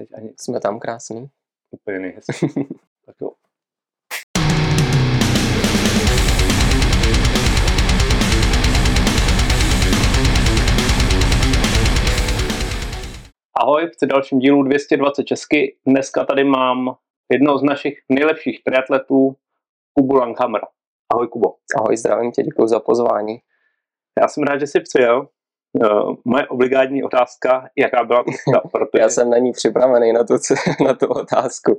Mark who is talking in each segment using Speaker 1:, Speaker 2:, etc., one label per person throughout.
Speaker 1: teď ani
Speaker 2: Jsme tam krásný.
Speaker 1: úplně nejhezčí. tak jo. Ahoj, v dalším dílu 220 Česky. Dneska tady mám jednoho z našich nejlepších triatletů, Kubu Langhamera. Ahoj Kubo.
Speaker 2: Ahoj, zdravím tě, děkuji za pozvání.
Speaker 1: Já jsem rád, že jsi přijel. Uh, moje obligátní otázka, jaká byla cesta, protože...
Speaker 2: Já jsem na ní připravený, na tu, na tu otázku.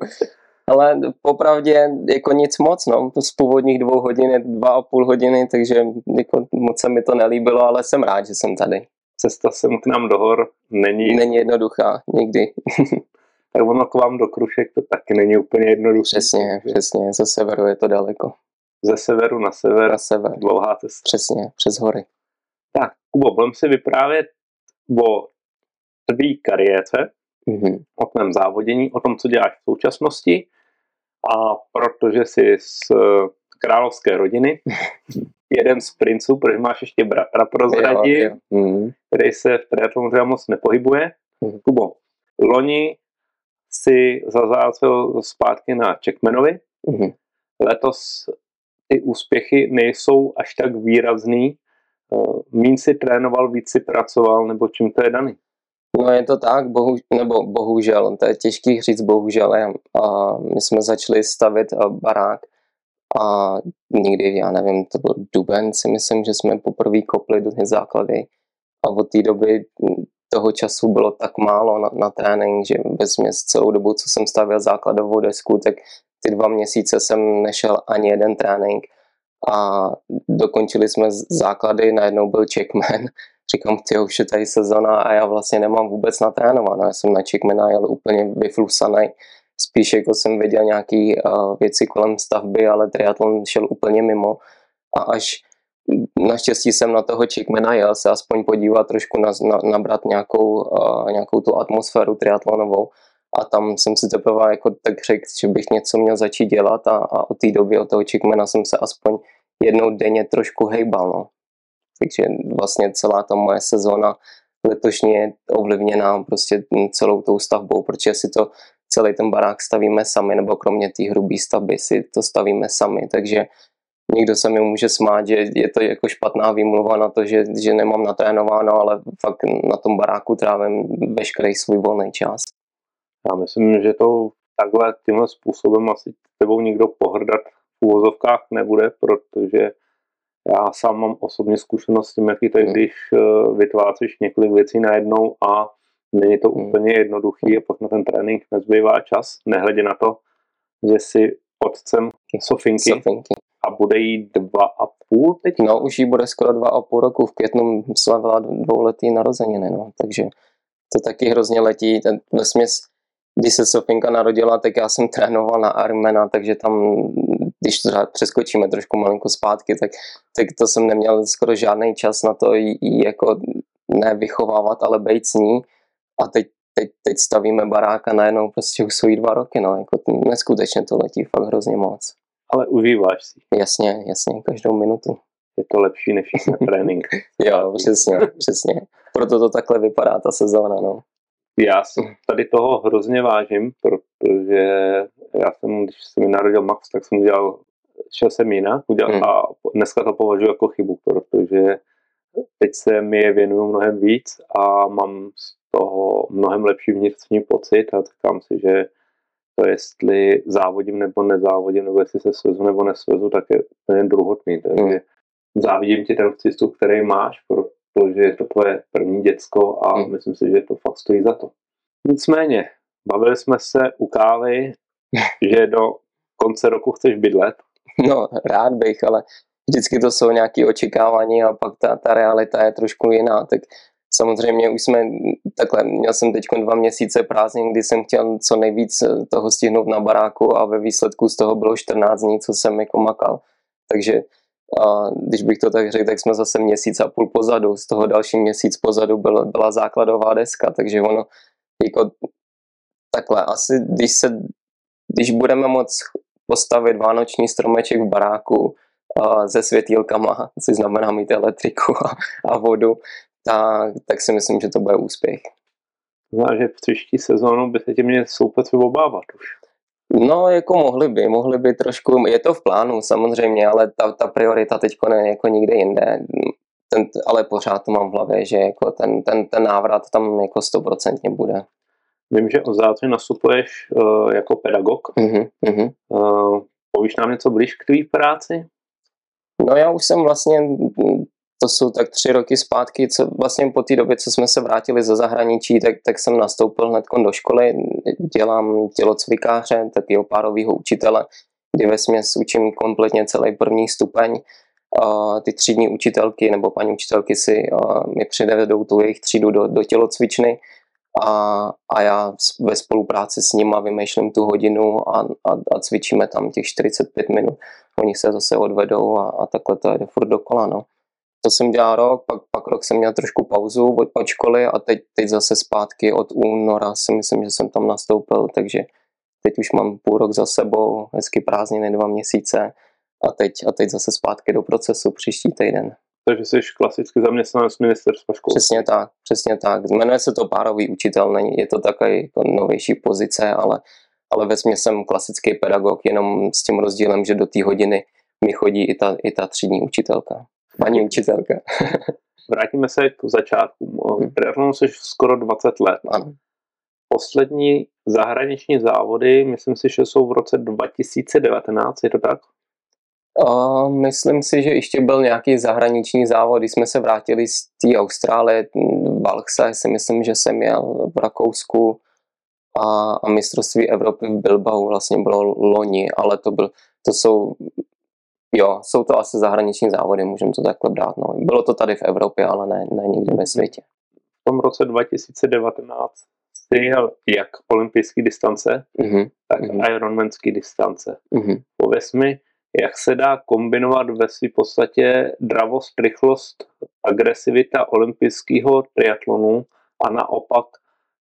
Speaker 2: Ale popravdě jako nic moc, no. Z původních dvou hodin je dva a půl hodiny, takže jako moc se mi to nelíbilo, ale jsem rád, že jsem tady.
Speaker 1: Cesta sem k nám do hor není...
Speaker 2: Není jednoduchá, nikdy.
Speaker 1: tak ono k vám do Krušek to taky není úplně jednoduché.
Speaker 2: Přesně, přesně, ze severu je to daleko.
Speaker 1: Ze severu na sever,
Speaker 2: Na sever,
Speaker 1: dlouhá cesta.
Speaker 2: přesně, přes hory.
Speaker 1: Tak, Kubo, budeme si vyprávět o tvý kariéře,
Speaker 2: Mhm.
Speaker 1: o tvém závodění, o tom, co děláš v současnosti. A protože jsi z eh, královské rodiny, jeden z princů, protože máš ještě bratra prozradit,
Speaker 2: Jo, jo. Mhm.
Speaker 1: který se v triatlonu třeba moc nepohybuje.
Speaker 2: Mhm.
Speaker 1: Kubo, loni si zazácel zpátky na Czechmanovi.
Speaker 2: Mhm.
Speaker 1: Letos ty úspěchy nejsou až tak výrazný. Eh, Mín si trénoval, víc si pracoval, nebo čím to je daný?
Speaker 2: No je to tak, bohu, nebo bohužel, to je těžký říct bohužel. já- A my jsme začali stavit a, barák a někdy, já nevím, to byl duben, si myslím, že jsme poprvé kopli do základy a od té doby m, toho času bylo tak málo na, na trénink, že vezměs celou dobu, co jsem stavěl základovou desku, tak ty dva měsíce jsem nešel ani jeden trénink a dokončili jsme základy, najednou byl checkman říkám, ty už je tady sezona a já vlastně nemám vůbec natrénováno. Já jsem na Chickmana jel úplně vyflusaný. Spíš jako jsem viděl nějaké uh, věci kolem stavby, ale triatlon šel úplně mimo. A až naštěstí jsem na toho Chickmana jel se aspoň podívat trošku na, na, nabrat nějakou, uh, nějakou tu atmosféru triatlonovou. A tam jsem si teprve jako tak řekl, že bych něco měl začít dělat a, a od té doby, od toho Chickmana jsem se aspoň jednou denně trošku hejbal. No. Takže vlastně celá ta moje sezóna letošní je ovlivněná prostě celou tou stavbou, protože si to celý ten barák stavíme sami, nebo kromě té hrubé stavby si to stavíme sami, takže někdo se mi může smát, že je to jako špatná výmluva na to, že, že nemám natrénováno, ale fakt na tom baráku trávím veškerý svůj volný čas.
Speaker 1: Já myslím, že to takhle tímhle způsobem asi tebou nikdo pohrdat v úvozovkách nebude, protože já sám mám osobně zkušenost s tím, jaký to je,
Speaker 2: Hmm.
Speaker 1: když eh, vytváříš několik věcí najednou a není to
Speaker 2: Hmm.
Speaker 1: úplně jednoduchý a pak na ten trénink nezbývá čas, nehledě na to, že si otcem Sofinky
Speaker 2: Sofinky.
Speaker 1: a bude jí dva a půl teď.
Speaker 2: No, už jí bude skoro dva a půl roku, v květnu slavila dvouletý narozeniny, no, takže to taky hrozně letí. Ten, vesměs, když se Sofinka narodila, tak já jsem trénoval na Ironmana, takže tam, když třeba přeskočíme trošku malinko zpátky, tak, tak to jsem neměl skoro žádný čas na to jí, jí jako ne vychovávat, ale být s ní. A teď, teď, teď stavíme barák a najednou prostě už jsou dva roky, no, jako to, neskutečně to letí fakt hrozně moc.
Speaker 1: Ale užíváš si.
Speaker 2: Jasně, jasně, každou minutu.
Speaker 1: Je to lepší než na trénink.
Speaker 2: Jo, přesně, přesně. Proto to takhle vypadá ta sezóna, no.
Speaker 1: Já si tady toho hrozně vážím, protože já jsem, když se mi narodil Max, tak jsem udělal, šel jsem jinak udělal,
Speaker 2: Hmm.
Speaker 1: a dneska to považuji jako chybu, protože teď se mi je věnuju mnohem víc a mám z toho mnohem lepší vnitřní pocit a říkám si, že to jestli závodím nebo nezávodím, nebo jestli se svezu nebo nesvezu, tak je úplně druhotný. Takže
Speaker 2: Hmm.
Speaker 1: závidím ti ten přístup, který máš, protože je to tvoje první děcko a
Speaker 2: Hmm.
Speaker 1: myslím si, že to fakt stojí za to. Nicméně, bavili jsme se u kávy, že do konce roku chceš bydlet.
Speaker 2: No, rád bych, ale vždycky to jsou nějaké očekávání a pak ta, ta realita je trošku jiná. Tak samozřejmě už jsme takhle, měl jsem teď dva měsíce prázdnin, kdy jsem chtěl co nejvíc toho stihnout na baráku a ve výsledku z toho bylo 14 dní, co jsem jako makal. Takže a když bych to tak řekl, tak jsme zase měsíc a půl pozadu. Z toho další měsíc pozadu byla, byla základová deska, takže ono jako takhle, asi když se, když budeme moc postavit vánoční stromeček v baráku a se světýlkama, což znamená mít elektriku a, a vodu, tak, tak si myslím, že to bude úspěch.
Speaker 1: Znamená, že v příští sezónu by se tě měl soupec obávat už.
Speaker 2: No, jako mohli by, mohli by trošku, je to v plánu samozřejmě, ale ta, ta priorita teď ne jako nikde jinde. Ten, ale pořád to mám v hlavě, že jako ten, ten, ten návrat tam jako stoprocentně bude.
Speaker 1: Vím, že o září nastupuješ uh, jako pedagog. Uh-huh, uh-huh. Uh, povíš nám něco blíž k tvý práci?
Speaker 2: No já už jsem vlastně, to jsou tak tři roky zpátky, co vlastně po té době, co jsme se vrátili ze zahraničí, tak, tak jsem nastoupil hned do školy, dělám tělocvikáře, takového párového učitele, kdy ve směs učím kompletně celý první stupeň. ty třídní učitelky nebo paní učitelky si mi přivedou tu jejich třídu do, do tělocvičny a, a já ve spolupráci s nima vymýšlím tu hodinu a, a, a cvičíme tam těch 45 minut. Oni se zase odvedou a, a takhle to jde furt dokola. No. To jsem dělal rok, pak, pak rok jsem měl trošku pauzu od, od školy a teď, teď zase zpátky od února si myslím, že jsem tam nastoupil, takže teď už mám půl rok za sebou, hezky prázdniny, dva měsíce a teď, a teď zase zpátky do procesu příští týden.
Speaker 1: Takže jsi klasicky zaměstnanec ministerstva školství.
Speaker 2: Přesně tak, přesně tak. Jmenuje se to párový učitel, není, je to takový jako novější pozice, ale, ale ve jsem klasický pedagog, jenom s tím rozdílem, že do té hodiny mi chodí i ta, i ta třídní učitelka, paní učitelka.
Speaker 1: Vrátíme se k začátku. Triathlonu jsi skoro 20 let.
Speaker 2: Ano.
Speaker 1: Poslední zahraniční závody, myslím si, že jsou v roce 2019, je to tak?
Speaker 2: Uh, myslím si, že ještě byl nějaký zahraniční závod, když jsme se vrátili z té Austrálie, Valchse, si myslím, že jsem jel v Rakousku a, a mistrovství Evropy v Bilbao vlastně bylo loni, ale to, byl, to jsou, jo, jsou to asi zahraniční závody, můžeme to takhle brát. No. Bylo to tady v Evropě, ale ne, ne nikde ve světě.
Speaker 1: V tom roce 2019 jsi jel jak olympijský distance, uh-huh. tak uh-huh. ironmanský distance. Uh-huh. Pověz mi, jak se dá kombinovat ve své podstatě dravost, rychlost, agresivita olympijského triatlonu a naopak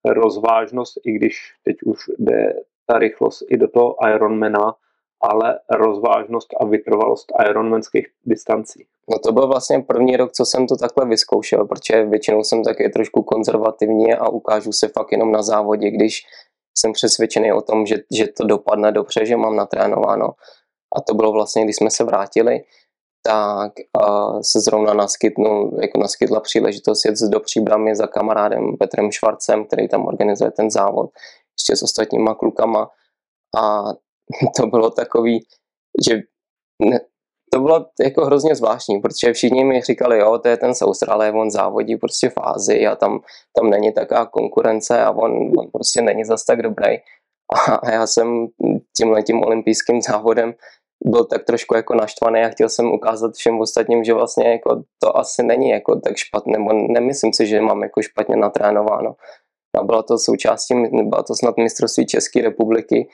Speaker 1: rozvážnost, i když teď už jde ta rychlost i do toho Ironmana, ale rozvážnost a vytrvalost Ironmanských distancí.
Speaker 2: No to byl vlastně první rok, co jsem to takhle vyzkoušel, protože většinou jsem taky trošku konzervativní a ukážu se fakt jenom na závodě, když jsem přesvědčený o tom, že, že to dopadne dobře, že mám natrénováno a to bylo vlastně, když jsme se vrátili, tak uh, se zrovna naskytnul, jako naskytla příležitost jet do Příbramy za kamarádem Petrem Švarcem, který tam organizuje ten závod, ještě s ostatníma klukama a to bylo takový, že to bylo jako hrozně zvláštní, protože všichni mi říkali, jo, to je ten z Austrálie, on závodí prostě v Ázii a tam, tam není taková konkurence a on, on prostě není zas tak dobrý. A já jsem tímhle tím olympijským závodem byl tak trošku jako naštvaný a chtěl jsem ukázat všem ostatním, že vlastně jako to asi není jako tak špatné, nebo nemyslím si, že mám jako špatně natrénováno. A byla to součástí, byla to snad mistrovství České republiky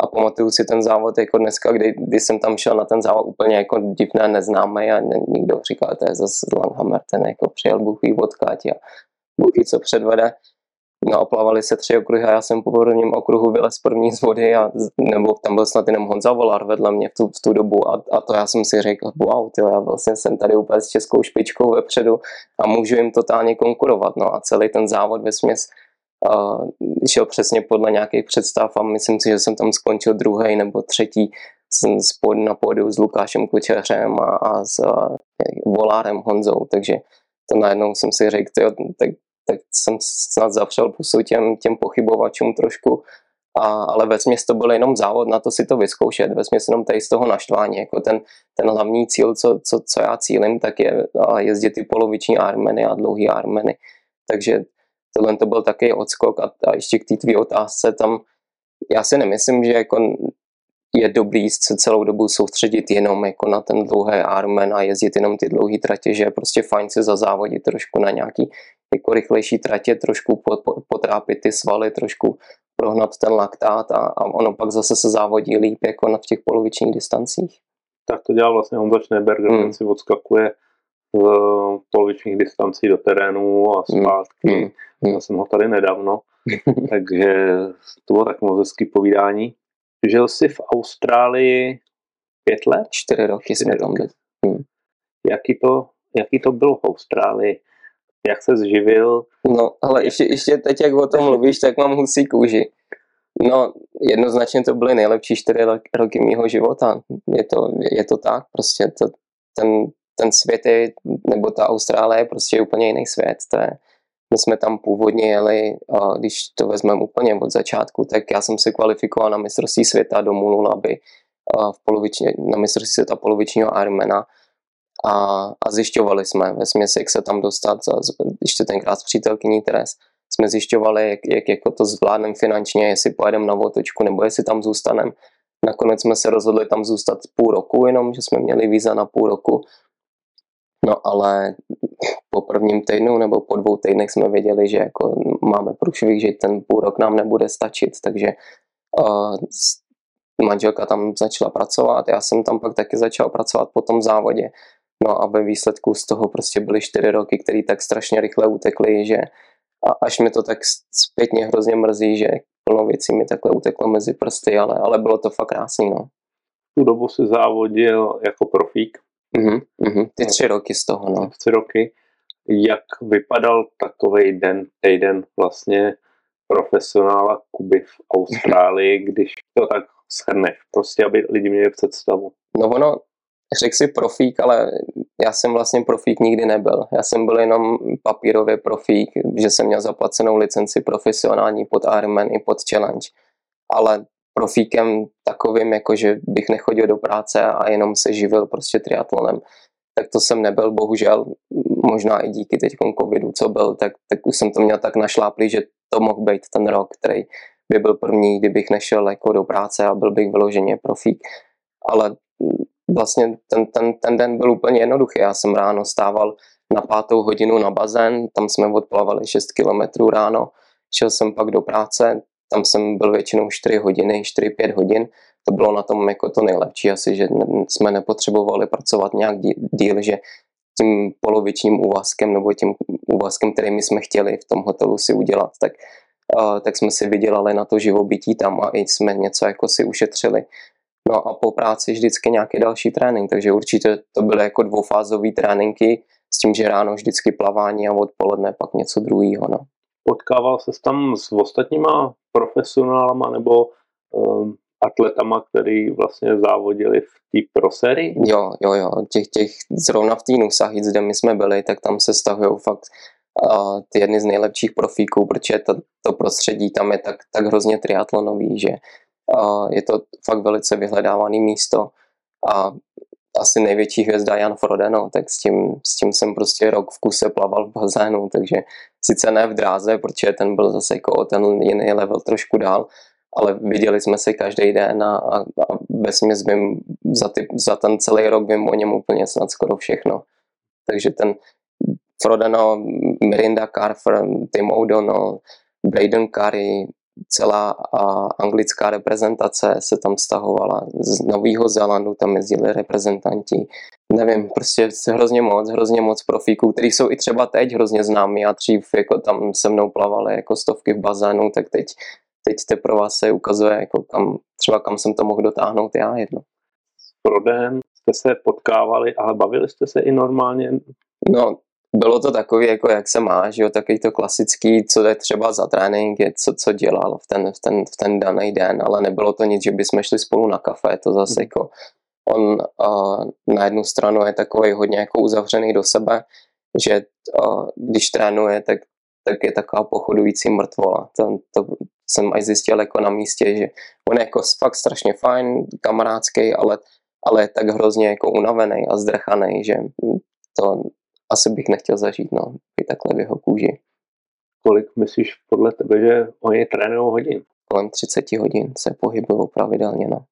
Speaker 2: a pamatuju si ten závod jako dneska, kdy, kdy jsem tam šel na ten závod úplně jako divné, neznámý a někdo říkal, to je zase Langhammer, ten jako přijel Bůh ví odkáť a Bůh ví, co předvede. Naoplavali se tři okruhy a já jsem po prvním okruhu vylez první z vody a, nebo tam byl snad jenom Honza Volar vedle mě v tu, v tu dobu a, a to já jsem si řekl, wow, tyjo, já vlastně jsem tady úplně s českou špičkou vepředu a můžu jim totálně konkurovat, no a celý ten závod ve směs šel přesně podle nějakých představ a myslím si, že jsem tam skončil druhý nebo třetí. Jsem spod na pódiu s Lukášem Kučeřem a, a s uh, Volárem Honzou, takže to najednou jsem si řekl, tyjo, tak tak jsem snad zapřel pusu těm, těm pochybovačům trošku, a, ale ve to byl jenom závod na to si to vyzkoušet, ve jenom tady z toho naštvání, jako ten, ten hlavní cíl, co, co, co já cílim, tak je jezdit ty poloviční armeny a dlouhý armeny, takže tohle to byl taky odskok a, a ještě k té tvý otázce tam, já si nemyslím, že jako je dobrý se celou dobu soustředit jenom jako na ten dlouhý Ironman a jezdit jenom ty dlouhé tratě, že je prostě fajn se zazávodit trošku na nějaký jako rychlejší tratě, trošku potrápit ty svaly, trošku prohnat ten laktát a, a ono pak zase se závodí líp jako na těch polovičních distancích.
Speaker 1: Tak to dělá vlastně Honza Schneeberger, hmm. ten si odskakuje polovičních distancí do terénu a hmm. zpátky. Hmm. Já jsem ho tady nedávno, takže to bylo tak moc hezký povídání. Žil jsi v Austrálii pět let?
Speaker 2: Čtyři roky jsme tam byli. Hmm.
Speaker 1: Jaký, to, jaký to bylo v Austrálii? jak se zživil?
Speaker 2: No, ale ještě, ještě teď, jak o tom mluvíš, tak mám husí kůži. No, jednoznačně to byly nejlepší čtyři roky mého života. Je to, je to tak, prostě to, ten, ten svět je, nebo ta Austrálie je prostě úplně jiný svět. To je, my jsme tam původně jeli, když to vezmeme úplně od začátku, tak já jsem se kvalifikoval na mistrovství světa do Mulu, aby v polovičně, na mistrovství světa polovičního Ironmana a, a zjišťovali jsme ve směs, jak se tam dostat, ještě tenkrát s přítelkyní Teres, jsme zjišťovali, jak, jak jako to zvládneme finančně, jestli pojedeme na otočku nebo jestli tam zůstaneme. Nakonec jsme se rozhodli tam zůstat půl roku, jenom že jsme měli víza na půl roku. No ale po prvním týdnu nebo po dvou týdnech jsme věděli, že jako máme průšvih, že ten půl rok nám nebude stačit, takže uh, manželka tam začala pracovat, já jsem tam pak taky začal pracovat po tom závodě. No a ve výsledku z toho prostě byly čtyři roky, které tak strašně rychle utekly, že a až mi to tak zpětně hrozně mrzí, že plno věcí mi takhle uteklo mezi prsty, ale, ale bylo to fakt krásný, no.
Speaker 1: Tu dobu si závodil jako profík.
Speaker 2: Mhm, mhm, ty tři roky z toho, no.
Speaker 1: Tři roky. Jak vypadal takový den, týden vlastně profesionála Kuby v Austrálii, když to tak shrneš, prostě aby lidi měli představu.
Speaker 2: No ono, řekl si profík, ale já jsem vlastně profík nikdy nebyl. Já jsem byl jenom papírově profík, že jsem měl zaplacenou licenci profesionální pod Ironman i pod Challenge. Ale profíkem takovým, jako že bych nechodil do práce a jenom se živil prostě triatlonem, tak to jsem nebyl, bohužel, možná i díky teď covidu, co byl, tak, tak už jsem to měl tak našláplý, že to mohl být ten rok, který by byl první, kdybych nešel jako do práce a byl bych vyloženě profík. Ale vlastně ten, ten, ten den byl úplně jednoduchý. Já jsem ráno stával na pátou hodinu na bazén, tam jsme odplavali 6 kilometrů ráno, šel jsem pak do práce, tam jsem byl většinou 4 hodiny, 4-5 hodin, to bylo na tom jako to nejlepší asi, že jsme nepotřebovali pracovat nějak díl, že tím polovičním úvazkem nebo tím úvazkem, který my jsme chtěli v tom hotelu si udělat, tak, uh, tak jsme si vydělali na to živobytí tam a i jsme něco jako si ušetřili. No a po práci vždycky nějaký další trénink, takže určitě to byly jako dvoufázové tréninky s tím, že ráno vždycky plavání a odpoledne pak něco druhého. No.
Speaker 1: Potkával se tam s ostatníma profesionálama nebo um, atletama, který vlastně závodili v té proserii?
Speaker 2: Jo, jo, jo. Těch, těch, zrovna v té Nusahic, kde my jsme byli, tak tam se stahují fakt uh, ty jedny z nejlepších profíků, protože to, to prostředí tam je tak, tak hrozně triatlonový, že je to fakt velice vyhledávané místo a asi největší hvězda Jan Frodeno, tak s tím, s tím jsem prostě rok v kuse plaval v bazénu, takže sice ne v dráze, protože ten byl zase jako ten jiný level trošku dál, ale viděli jsme se každý den a, a, a vesměs vím, za, ty, za ten celý rok vím o něm úplně snad skoro všechno. Takže ten Frodeno, Mirinda Carver, Tim O'Donnell, Braden Curry, celá anglická reprezentace se tam stahovala. Z Nového Zélandu tam jezdili reprezentanti. Nevím, prostě hrozně moc, hrozně moc profíků, kteří jsou i třeba teď hrozně známí a dřív jako tam se mnou plavali jako stovky v bazénu, tak teď, teď teprve se ukazuje, jako kam, třeba kam jsem to mohl dotáhnout já jedno.
Speaker 1: Pro den jste se potkávali, ale bavili jste se i normálně?
Speaker 2: No, bylo to takový, jako jak se máš, jo, takový to klasický, co je třeba za trénink, je co, co dělal v ten, v, ten, v ten daný den, ale nebylo to nic, že bychom šli spolu na kafe, to zase mm. jako on uh, na jednu stranu je takový hodně jako uzavřený do sebe, že uh, když trénuje, tak, tak je taková pochodující mrtvola. To, to jsem až zjistil jako na místě, že on je jako fakt strašně fajn, kamarádský, ale, ale je tak hrozně jako unavený a zdrchaný, že to asi bych nechtěl zažít, no, i takhle v jeho kůži.
Speaker 1: Kolik myslíš podle tebe, že oni trénují hodin?
Speaker 2: Kolem 30 hodin se pohybují pravidelně, no.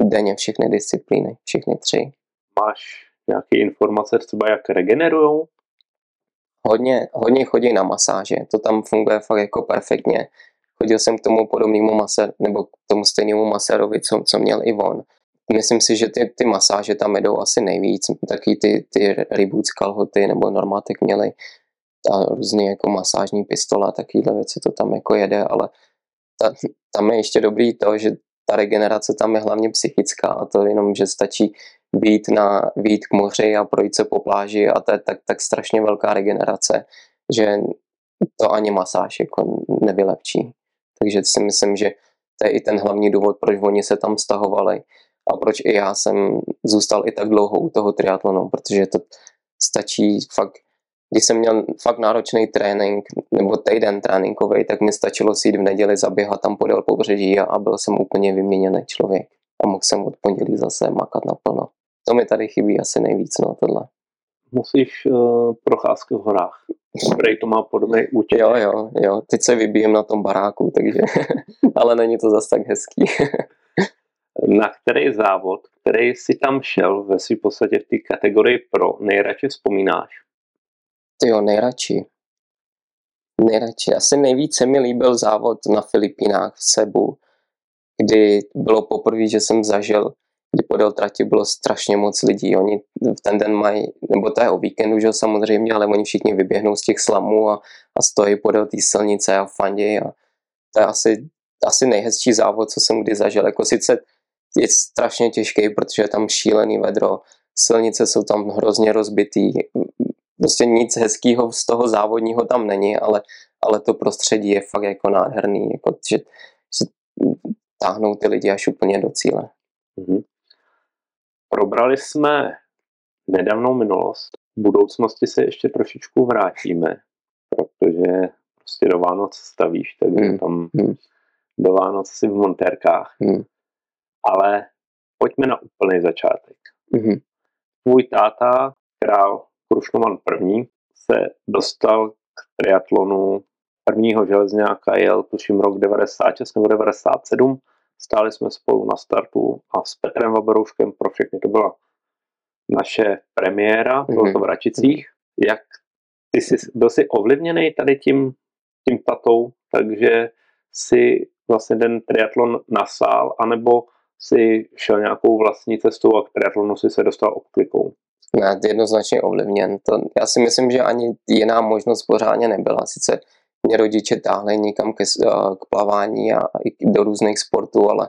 Speaker 2: Denně všechny disciplíny, všechny tři.
Speaker 1: Máš nějaké informace třeba, jak regenerují?
Speaker 2: Hodně, hodně chodí na masáže, to tam funguje fakt jako perfektně. Chodil jsem k tomu podobnému masér, nebo k tomu stejnému masérovi, co, co měl i on myslím si, že ty, ty masáže tam jedou asi nejvíc. Taky ty, ty reboots kalhoty nebo Normatek měly a různé jako masážní pistole a takovéhle věci to tam jako jede, ale ta, tam je ještě dobrý to, že ta regenerace tam je hlavně psychická a to jenom, že stačí být, na, být k moři a projít se po pláži a to je tak, tak strašně velká regenerace, že to ani masáž jako nevylepší. Takže si myslím, že to je i ten hlavní důvod, proč oni se tam stahovali a proč i já jsem zůstal i tak dlouho u toho triatlonu, protože to stačí fakt, když jsem měl fakt náročný trénink nebo týden tréninkový, tak mi stačilo si jít v neděli zaběhat tam podél pobřeží a, a byl jsem úplně vyměněný člověk a mohl jsem od pondělí zase makat naplno. To mi tady chybí asi nejvíc, no tohle.
Speaker 1: Musíš uh, procházky v horách. Prej to má podobný útěk.
Speaker 2: Jo, jo, jo. Teď se vybíjem na tom baráku, takže... ale není to zas tak hezký.
Speaker 1: na který závod, který si tam šel ve své podstatě v té kategorii pro, nejradši vzpomínáš?
Speaker 2: Jo, nejradši. Nejradši. Asi nejvíce mi líbil závod na Filipínách v Sebu, kdy bylo poprvé, že jsem zažil, kdy podél trati bylo strašně moc lidí. Oni v ten den mají, nebo to je o víkendu, že samozřejmě, ale oni všichni vyběhnou z těch slamů a, a stojí podél té silnice a fandí. A to je asi, asi nejhezčí závod, co jsem kdy zažil. Jako sice je strašně těžký, protože je tam šílený vedro, silnice jsou tam hrozně rozbitý, prostě nic hezkého z toho závodního tam není, ale, ale to prostředí je fakt jako nádherný, jako, že, že táhnou ty lidi až úplně do cíle. Mm-hmm.
Speaker 1: Probrali jsme nedávnou minulost. V budoucnosti se ještě trošičku vrátíme, protože prostě do Vánoc stavíš, takže mm. tam mm. do Vánoc si v montérkách. Mm. Ale pojďme na úplný začátek. Mm-hmm. Tvůj táta, král Krušnovan první, se dostal k triatlonu prvního železňáka, jel tuším rok 96 nebo 97. Stáli jsme spolu na startu a s Petrem Vaborouškem pro všechny to byla naše premiéra, bylo to v mhm. Račicích. Jak ty jsi, byl jsi ovlivněný tady tím, tím tatou, takže si vlastně ten triatlon nasál, anebo si šel nějakou vlastní cestou a k triatlonu si se dostal obklikou?
Speaker 2: Ne, jednoznačně ovlivněn. To, já si myslím, že ani jiná možnost pořádně nebyla. Sice mě rodiče táhli někam ke, k plavání a i do různých sportů, ale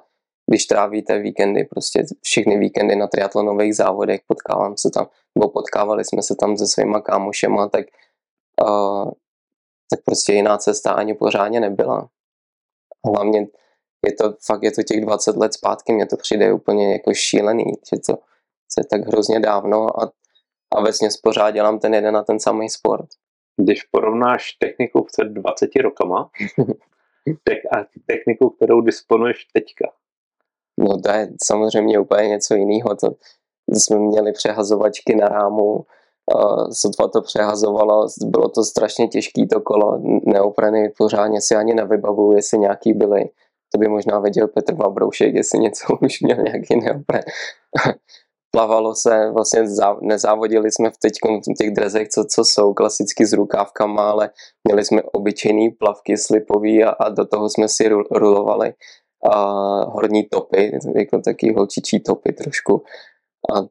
Speaker 2: když trávíte víkendy, prostě všechny víkendy na triatlonových závodech, potkávám se tam, nebo potkávali jsme se tam se svýma kámošema, tak, uh, tak prostě jiná cesta ani pořádně nebyla. Hlavně je to fakt, je to těch 20 let zpátky, mně to přijde úplně jako šílený, že to je tak hrozně dávno a, a vesně pořád dělám ten jeden a ten samý sport.
Speaker 1: Když porovnáš techniku před 20 rokama a techniku, kterou disponuješ teďka?
Speaker 2: No to je samozřejmě úplně něco jiného. To, jsme měli přehazovačky na rámu, sotva to přehazovalo, bylo to strašně těžký to kolo, neoprany pořádně si ani nevybavuju, jestli nějaký byly. To by možná věděl Petr Vabroušek, jestli něco už měl nějaký neopren. Plavalo se, vlastně nezávodili jsme v teď v těch drezech, co, co jsou klasicky s rukávkama, ale měli jsme obyčejný plavky slipový a, a do toho jsme si rulovali a horní topy, jako taky holčičí topy trošku. A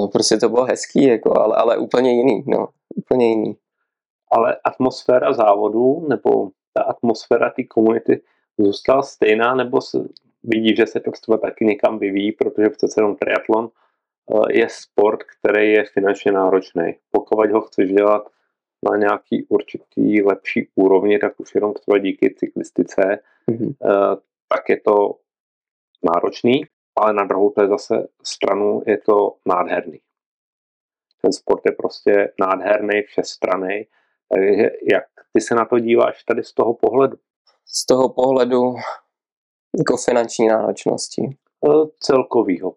Speaker 2: no prostě to bylo hezký, jako, ale, ale úplně jiný, no, úplně jiný.
Speaker 1: Ale atmosféra závodu, nebo ta atmosféra té komunity zůstala stejná, nebo vidí, že se to třeba taky někam vyvíjí, protože přece jenom triatlon eh, je sport, který je finančně náročný. Pokud ho chceš dělat na nějaký určitý lepší úrovni, tak už jenom třeba díky cyklistice, mm-hmm. tak je to náročný, ale na druhou té zase stranu je to nádherný. Ten sport je prostě nádherný, všestranný, takže jak ty se na to díváš tady z toho pohledu?
Speaker 2: Z toho pohledu jako finanční náročnosti? E,
Speaker 1: celkovýho.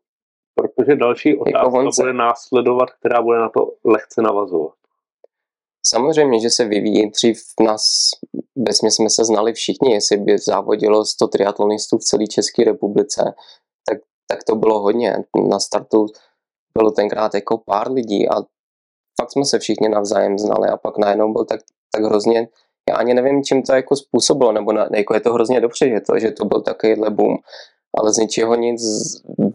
Speaker 1: Protože další jako otázka jako bude následovat, která bude na to lehce navazovat.
Speaker 2: Samozřejmě, že se vyvíjí. Dřív nás, vesmě jsme se znali všichni, jestli by závodilo 100 triatlonistů v celé České republice, tak, tak to bylo hodně. Na startu bylo tenkrát jako pár lidí a fakt jsme se všichni navzájem znali a pak najednou byl tak, tak hrozně já ani nevím, čím to jako způsobilo, nebo na, jako je to hrozně dobře, že to, že to byl takovýhle boom, ale z ničeho nic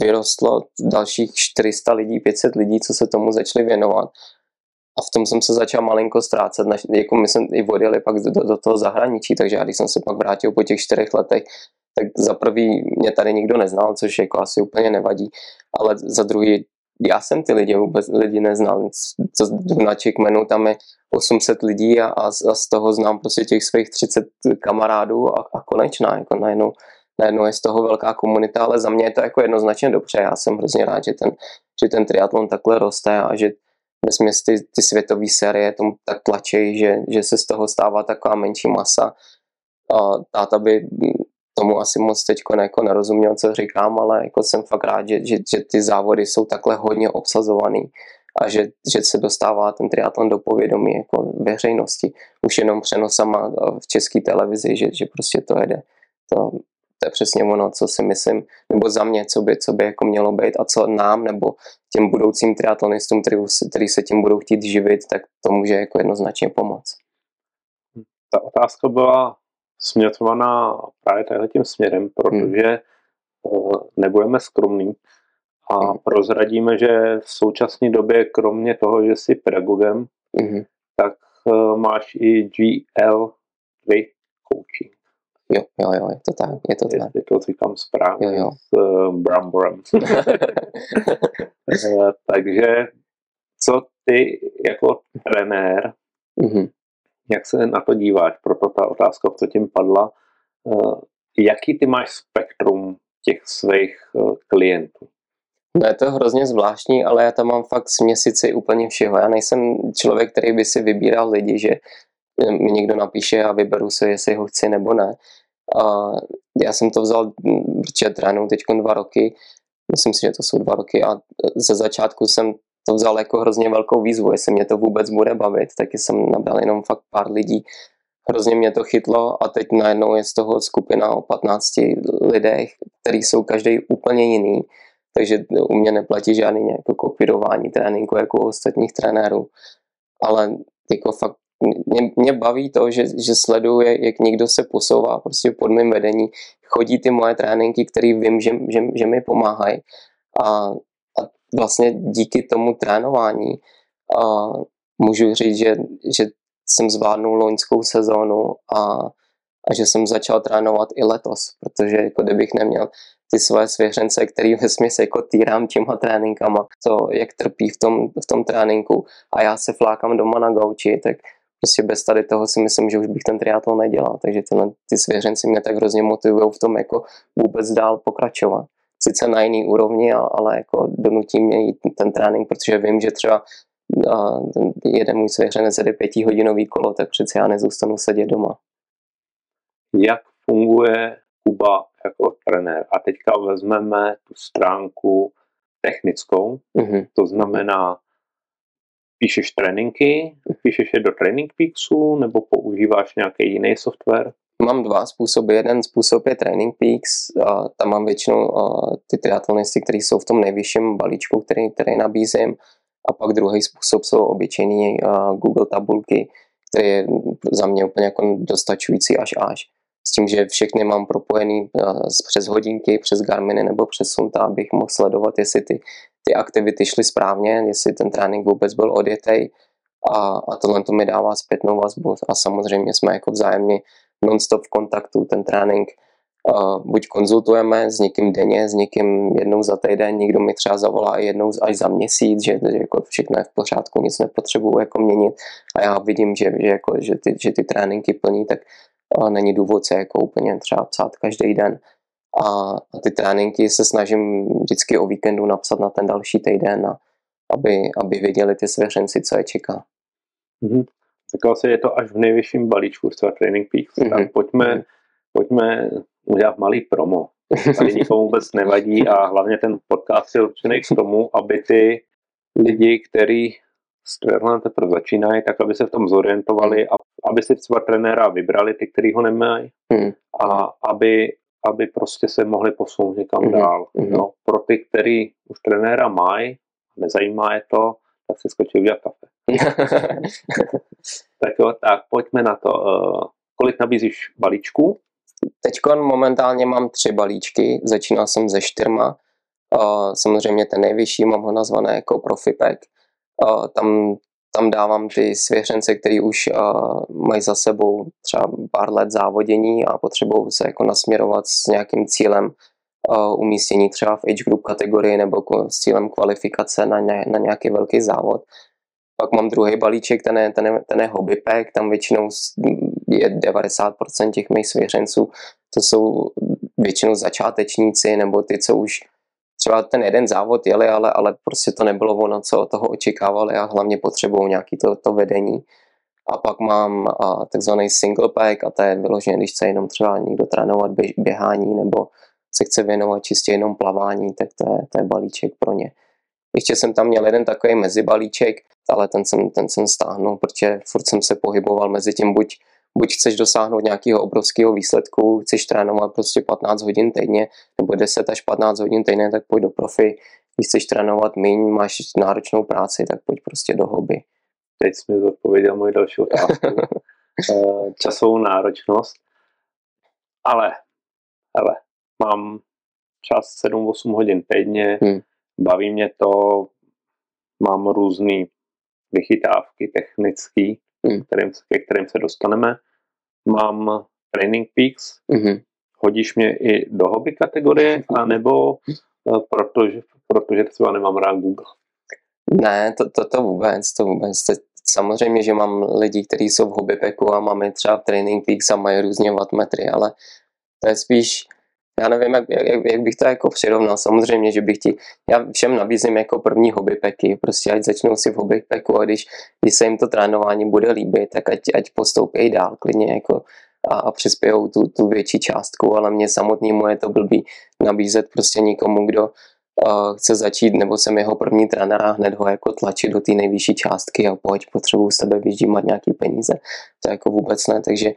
Speaker 2: vyrostlo dalších 400 lidí, 500 lidí, co se tomu začali věnovat. A v tom jsem se začal malinko ztrácet, jako my jsme i odjeli pak do, do toho zahraničí, takže já když jsem se pak vrátil po těch čtyřech letech, tak za prvý mě tady nikdo neznal, což jako asi úplně nevadí, ale za druhý já jsem ty lidi vůbec lidi neznal. Co na Chickmanu tam je 800 lidí a, a, z toho znám prostě těch svých 30 kamarádů a, a konečná, jako najednou, najednou je z toho velká komunita, ale za mě je to jako jednoznačně dobře. Já jsem hrozně rád, že ten, že ten triatlon takhle roste a že vesměs ty, ty světové série tomu tak tlačí, že, že se z toho stává taková menší masa. A táta by tomu asi moc teď jako nerozuměl, co říkám, ale jako jsem fakt rád, že, že, že ty závody jsou takhle hodně obsazovaný a že, že se dostává ten triatlon do povědomí jako veřejnosti. Už jenom přenosama v české televizi, že, že prostě to jede. To, to je přesně ono, co si myslím, nebo za mě, co by, co by jako mělo být a co nám nebo těm budoucím triatlonistům, který, který se tím budou chtít živit, tak to může jako jednoznačně pomoct.
Speaker 1: Ta otázka byla směřovaná právě tady tím směrem, protože hmm. nebudeme skromní a hmm. prozradíme, že v současné době, kromě toho, že jsi pedagogem, hmm. tak uh, máš i GL3 coaching.
Speaker 2: Jo, jo, jo, je to tak, je to tak.
Speaker 1: Je to říkám správně
Speaker 2: jo, jo.
Speaker 1: s uh, Bramborem. Takže co ty jako trenér mm-hmm jak se na to díváš, proto ta otázka tím padla. Eh, jaký ty máš spektrum těch svých eh, klientů?
Speaker 2: No je to hrozně zvláštní, ale já tam mám fakt směsici úplně všeho. Já nejsem člověk, který by si vybíral lidi, že eh, mi někdo napíše a vyberu si, jestli ho chci nebo ne. A já jsem to vzal, hm, protože trénu teď dva roky, myslím si, že to jsou dva roky a ze začátku jsem to vzal jako hrozně velkou výzvu, jestli mě to vůbec bude bavit, taky jsem nabral jenom fakt pár lidí. Hrozně mě to chytlo a teď najednou je z toho skupina o 15 lidech, který jsou každý úplně jiný, takže u mě neplatí žádný nějaké kopírování tréninku jako u ostatních trenérů, ale jako fakt mě, mě baví to, že, že sleduju, jak někdo se posouvá prostě pod mým vedení, chodí ty moje tréninky, které vím, že, že, že mi pomáhají. A vlastně díky tomu trénování a můžu říct, že, že jsem zvládnul loňskou sezónu a, a že jsem začal trénovat i letos, protože jako kdybych neměl ty svoje svěřence, který ve smyslu jako týrám těma tréninkama, to jak trpí v tom, v tom tréninku a já se flákám doma na gauči, tak prostě bez tady toho si myslím, že už bych ten triatlon nedělal, takže tyhle, ty svěřenci mě tak hrozně motivují v tom jako vůbec dál pokračovat sice na jiný úrovni, ale jako donutí mě jít ten trénink, protože vím, že třeba jeden můj svěřenec jede pětihodinový kolo, tak přeci já nezůstanu sedět doma.
Speaker 1: Jak funguje Kuba jako trenér? A teďka vezmeme tu stránku technickou, mm-hmm. to znamená, píšeš tréninky, píšeš je do Training Peaksu, nebo používáš nějaký jiný software?
Speaker 2: Mám dva způsoby. Jeden způsob je Training Peaks. A tam mám většinou ty triatlonisty, kteří jsou v tom nejvyšším balíčku, který, který nabízím. A pak druhý způsob jsou obyčejný Google tabulky, které je za mě úplně jako dostačující až až. S tím, že všechny mám propojený přes hodinky, přes Garminy nebo přes Sunta, abych mohl sledovat, jestli ty, ty aktivity šly správně, jestli ten trénink vůbec byl odjetý. A, a tohle to mi dává zpětnou vazbu. A samozřejmě jsme jako vzájemně non-stop v kontaktu, ten trénink uh, buď konzultujeme s někým denně, s někým jednou za týden, někdo mi třeba zavolá jednou až za měsíc, že, že jako všechno je v pořádku, nic nepotřebuju jako měnit a já vidím, že, že, jako, že, ty, že ty tréninky plní, tak uh, není důvod se jako úplně třeba psát každý den. A, a ty tréninky se snažím vždycky o víkendu napsat na ten další týden, a, aby, aby věděli ty svěřenci, co je čeká.
Speaker 1: Mm-hmm. Říkal se, je to až v nejvyšším balíčku třeba Training Peaks, mm-hmm. tak pojďme, mm-hmm. pojďme udělat malý promo. Tady nikomu vůbec nevadí a hlavně ten podcast je určený k tomu, aby ty lidi, kteří s triatlonem teprve začínají, tak aby se v tom zorientovali a aby si třeba trenéra vybrali, ty, kteří ho nemají mm. a aby, aby prostě se mohli posunout někam mm. dál. Mm. No, pro ty, kteří už trenéra mají, nezajímá je to, tak si skočí udělat kafe. tak jo, tak pojďme na to. Uh, kolik nabízíš balíčků?
Speaker 2: Teď momentálně mám tři balíčky, začínal jsem ze čtyřma. Uh, samozřejmě ten nejvyšší mám ho nazvané jako Profipek. Uh, tam, tam dávám ty svěřence, který už mají za sebou třeba pár let závodění a potřebují se jako nasměrovat s nějakým cílem umístění třeba v age group kategorii nebo s cílem kvalifikace na, ně, na nějaký velký závod. Pak mám druhý balíček, ten je, ten je, ten je hobby pack, tam většinou je 90% těch mých svěřenců, to jsou většinou začátečníci nebo ty, co už třeba ten jeden závod jeli, ale, ale prostě to nebylo ono, co od toho očekávali a hlavně potřebují nějaký to, to vedení. A pak mám a, takzvaný single pack a to je vyloženě, když chce jenom třeba někdo trénovat běhání nebo se chce věnovat čistě jenom plavání, tak to je, to je balíček pro ně. Ještě jsem tam měl jeden takový mezibalíček, ale ten jsem, ten jsem stáhnul, protože furt jsem se pohyboval mezi tím, buď, buď chceš dosáhnout nějakého obrovského výsledku, chceš trénovat prostě 15 hodin týdně, nebo 10 až 15 hodin týdně, tak pojď do profi. Když chceš trénovat méně, máš náročnou práci, tak pojď prostě do hobby.
Speaker 1: Teď jsi mi zodpověděl moji další otázku. Eh, časovou náročnost. Ale, ale, mám čas 7-8 hodin týdně, hmm. baví mě to, mám různé vychytávky technické, hmm. kterým, ke kterým se dostaneme. Mám Training Peaks, hmm. hodíš mě i do hobby kategorie, anebo eh, protože, protože třeba nemám rád Google.
Speaker 2: Ne, to, to, to vůbec, to vůbec. Samozřejmě, že mám lidi, kteří jsou v hobbypeku a máme třeba v Training Peaks a mají různě wattmetry, ale to je spíš já nevím, jak, jak, jak bych to jako přirovnal. Samozřejmě, že bych ti, já všem nabízím jako první hobbypeky, prostě ať začnou si v hobbypeku a když, když se jim to trénování bude líbit, tak ať, ať postoupí dál klidně jako a, a přispějou tu, tu větší částku, ale mě samotnému je to blbý nabízet prostě nikomu, kdo uh, chce začít, nebo jsem jeho první trenér a hned ho jako tlačit do té nejvyšší částky a pojď, potřebuju z tebe vyždímat nějaký peníze. To jako vůbec ne, takže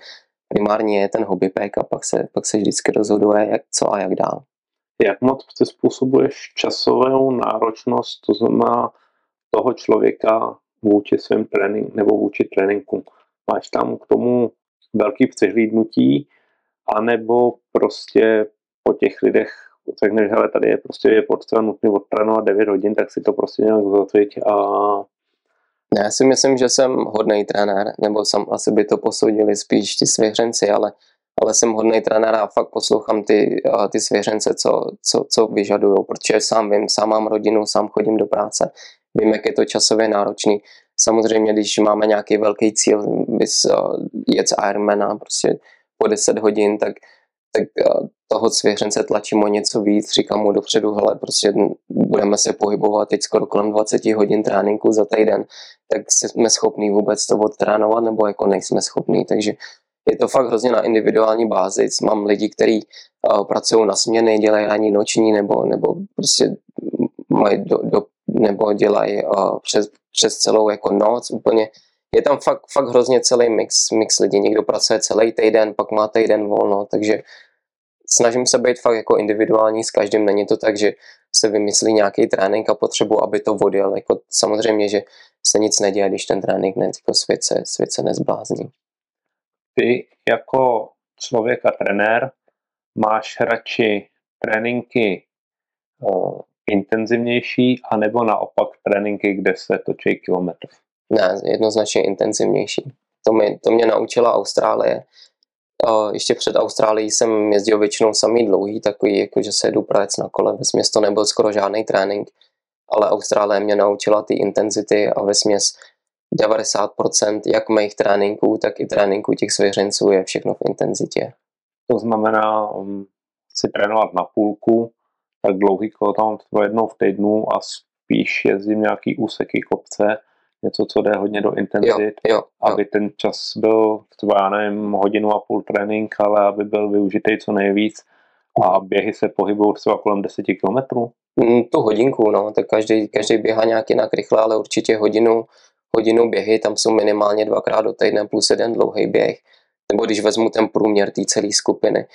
Speaker 2: primárně je ten hobby pack a pak se, pak se vždycky rozhoduje, jak, co a jak dál.
Speaker 1: Jak moc ty způsobuješ časovou náročnost, to znamená toho člověka vůči svým trénink nebo vůči tréninku? Máš tam k tomu velký přehlídnutí, anebo prostě po těch lidech řekneš, hele, tady je prostě je potřeba nutně odtrénovat 9 hodin, tak si to prostě nějak zatvěť a
Speaker 2: já si myslím, že jsem hodný trenér, nebo jsem, asi by to posoudili spíš ty svěřenci, ale, ale jsem hodný trenér a fakt poslouchám ty, ty svěřence, co, co, co vyžadují, protože sám vím, sám mám rodinu, sám chodím do práce, vím, jak je to časově náročný. Samozřejmě, když máme nějaký velký cíl, bys jet z Ironmana prostě po 10 hodin, tak tak eh, toho svěřence tlačím o něco víc, říkám mu dopředu, hele, prostě budeme se pohybovat teď skoro kolem 20 hodin tréninku za týden, tak jsme schopní vůbec to odtrénovat, nebo jako nejsme schopní, takže je to fakt hrozně na individuální bázi. Mám lidi, kteří uh, pracují na směny, dělají ranní noční, nebo, nebo prostě mají do, do, nebo dělají uh, přes, přes celou jako noc úplně je tam fakt, fakt hrozně celý mix, mix lidí. Někdo pracuje celý týden, pak má týden volno, takže snažím se být fakt jako individuální s každým. Není to tak, že se vymyslí nějaký trénink a potřebu, aby to vodil. Jako samozřejmě, že se nic neděje, když ten trénink ne, jako svět se, svět se nezblázní.
Speaker 1: Ty jako člověk a trenér máš radši tréninky uh, intenzivnější, anebo naopak tréninky, kde se točí kilometr?
Speaker 2: Ne, jednoznačně intenzivnější. To mě, to mě naučila Austrálie. Ještě před Austrálií jsem jezdil většinou samý dlouhý, takový, jako že se jdu prajet na kole. Ve to nebyl skoro žádný trénink, ale Austrálie mě naučila ty intenzity a ve směs 90% jak mých tréninků, tak i tréninků těch svěřenců je všechno v intenzitě.
Speaker 1: To znamená, um, si trénovat na půlku, tak dlouhý kolo tam jednou v týdnu a spíš jezdím nějaký úseky kopce, něco, co jde hodně do intenzit, jo, jo, jo. aby ten čas byl třeba, já nevím, hodinu a půl trénink, ale aby byl využitý co nejvíc a běhy se pohybují třeba kolem 10 kilometrů?
Speaker 2: Mm, tu hodinku, no, tak každý, každý běhá nějak jinak rychle, ale určitě hodinu, hodinu běhy, tam jsou minimálně dvakrát do týdne plus jeden dlouhý běh. Nebo když vezmu ten průměr té celé skupiny,